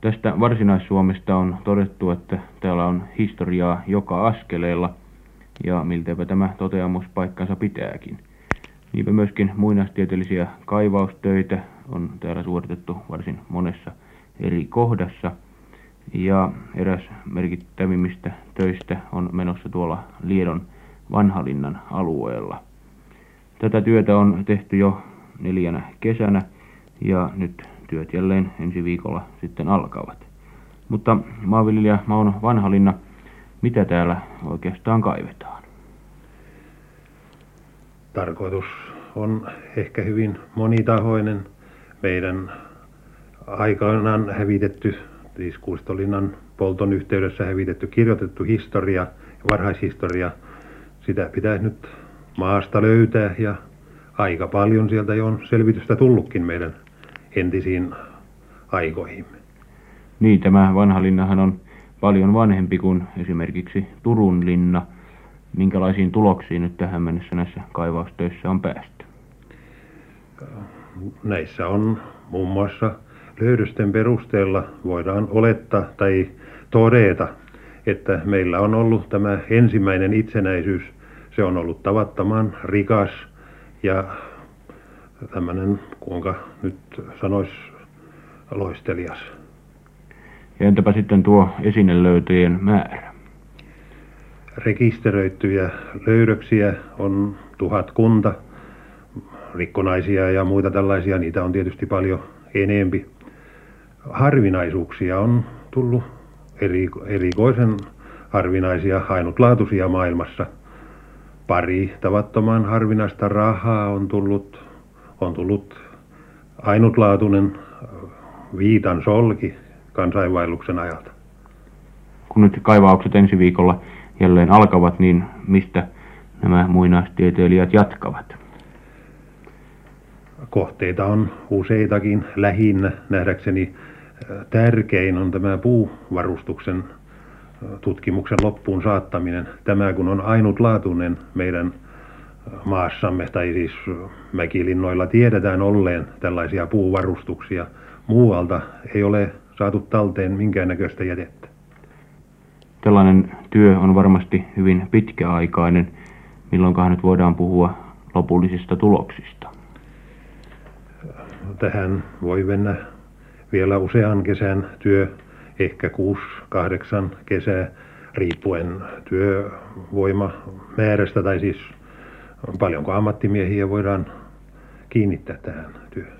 Tästä Varsinais-Suomesta on todettu, että täällä on historiaa joka askeleella, ja miltäpä tämä toteamus paikkansa pitääkin. Niinpä myöskin muinaistieteellisiä kaivaustöitä on täällä suoritettu varsin monessa eri kohdassa, ja eräs merkittävimmistä töistä on menossa tuolla Liedon Vanhalinnan alueella. Tätä työtä on tehty jo neljänä kesänä, ja nyt työt jälleen ensi viikolla sitten alkavat. Mutta maanviljelijä Mauno Vanhalinna, mitä täällä oikeastaan kaivetaan? Tarkoitus on ehkä hyvin monitahoinen. Meidän aikanaan hävitetty, siis Kuistolinnan polton yhteydessä hävitetty kirjoitettu historia varhaishistoria, sitä pitäisi nyt maasta löytää ja aika paljon sieltä jo on selvitystä tullutkin meidän entisiin aikoihimme. Niin, tämä vanha linnahan on paljon vanhempi kuin esimerkiksi Turun linna. Minkälaisiin tuloksiin nyt tähän mennessä näissä kaivaustöissä on päästy? Näissä on muun muassa löydösten perusteella voidaan olettaa tai todeta, että meillä on ollut tämä ensimmäinen itsenäisyys. Se on ollut tavattoman rikas ja tämmöinen, kuinka nyt sanois, loistelias. Ja entäpä sitten tuo esinelöytöjen määrä? Rekisteröityjä löydöksiä on tuhat kunta, rikkonaisia ja muita tällaisia, niitä on tietysti paljon enempi. Harvinaisuuksia on tullut eri, erikoisen harvinaisia, ainutlaatuisia maailmassa. Pari tavattoman harvinaista rahaa on tullut on tullut ainutlaatuinen viitan solki kansainvaelluksen ajalta. Kun nyt kaivaukset ensi viikolla jälleen alkavat, niin mistä nämä muinaistieteilijät jatkavat? Kohteita on useitakin. Lähinnä nähdäkseni tärkein on tämä puuvarustuksen tutkimuksen loppuun saattaminen. Tämä kun on ainutlaatuinen meidän maassamme, tai siis mäkilinnoilla tiedetään olleen tällaisia puuvarustuksia. Muualta ei ole saatu talteen minkäännäköistä jätettä. Tällainen työ on varmasti hyvin pitkäaikainen. Milloinkaan nyt voidaan puhua lopullisista tuloksista? Tähän voi mennä vielä usean kesän työ, ehkä 6-8 kesää, riippuen työvoimamäärästä tai siis paljonko ammattimiehiä voidaan kiinnittää tähän työhön.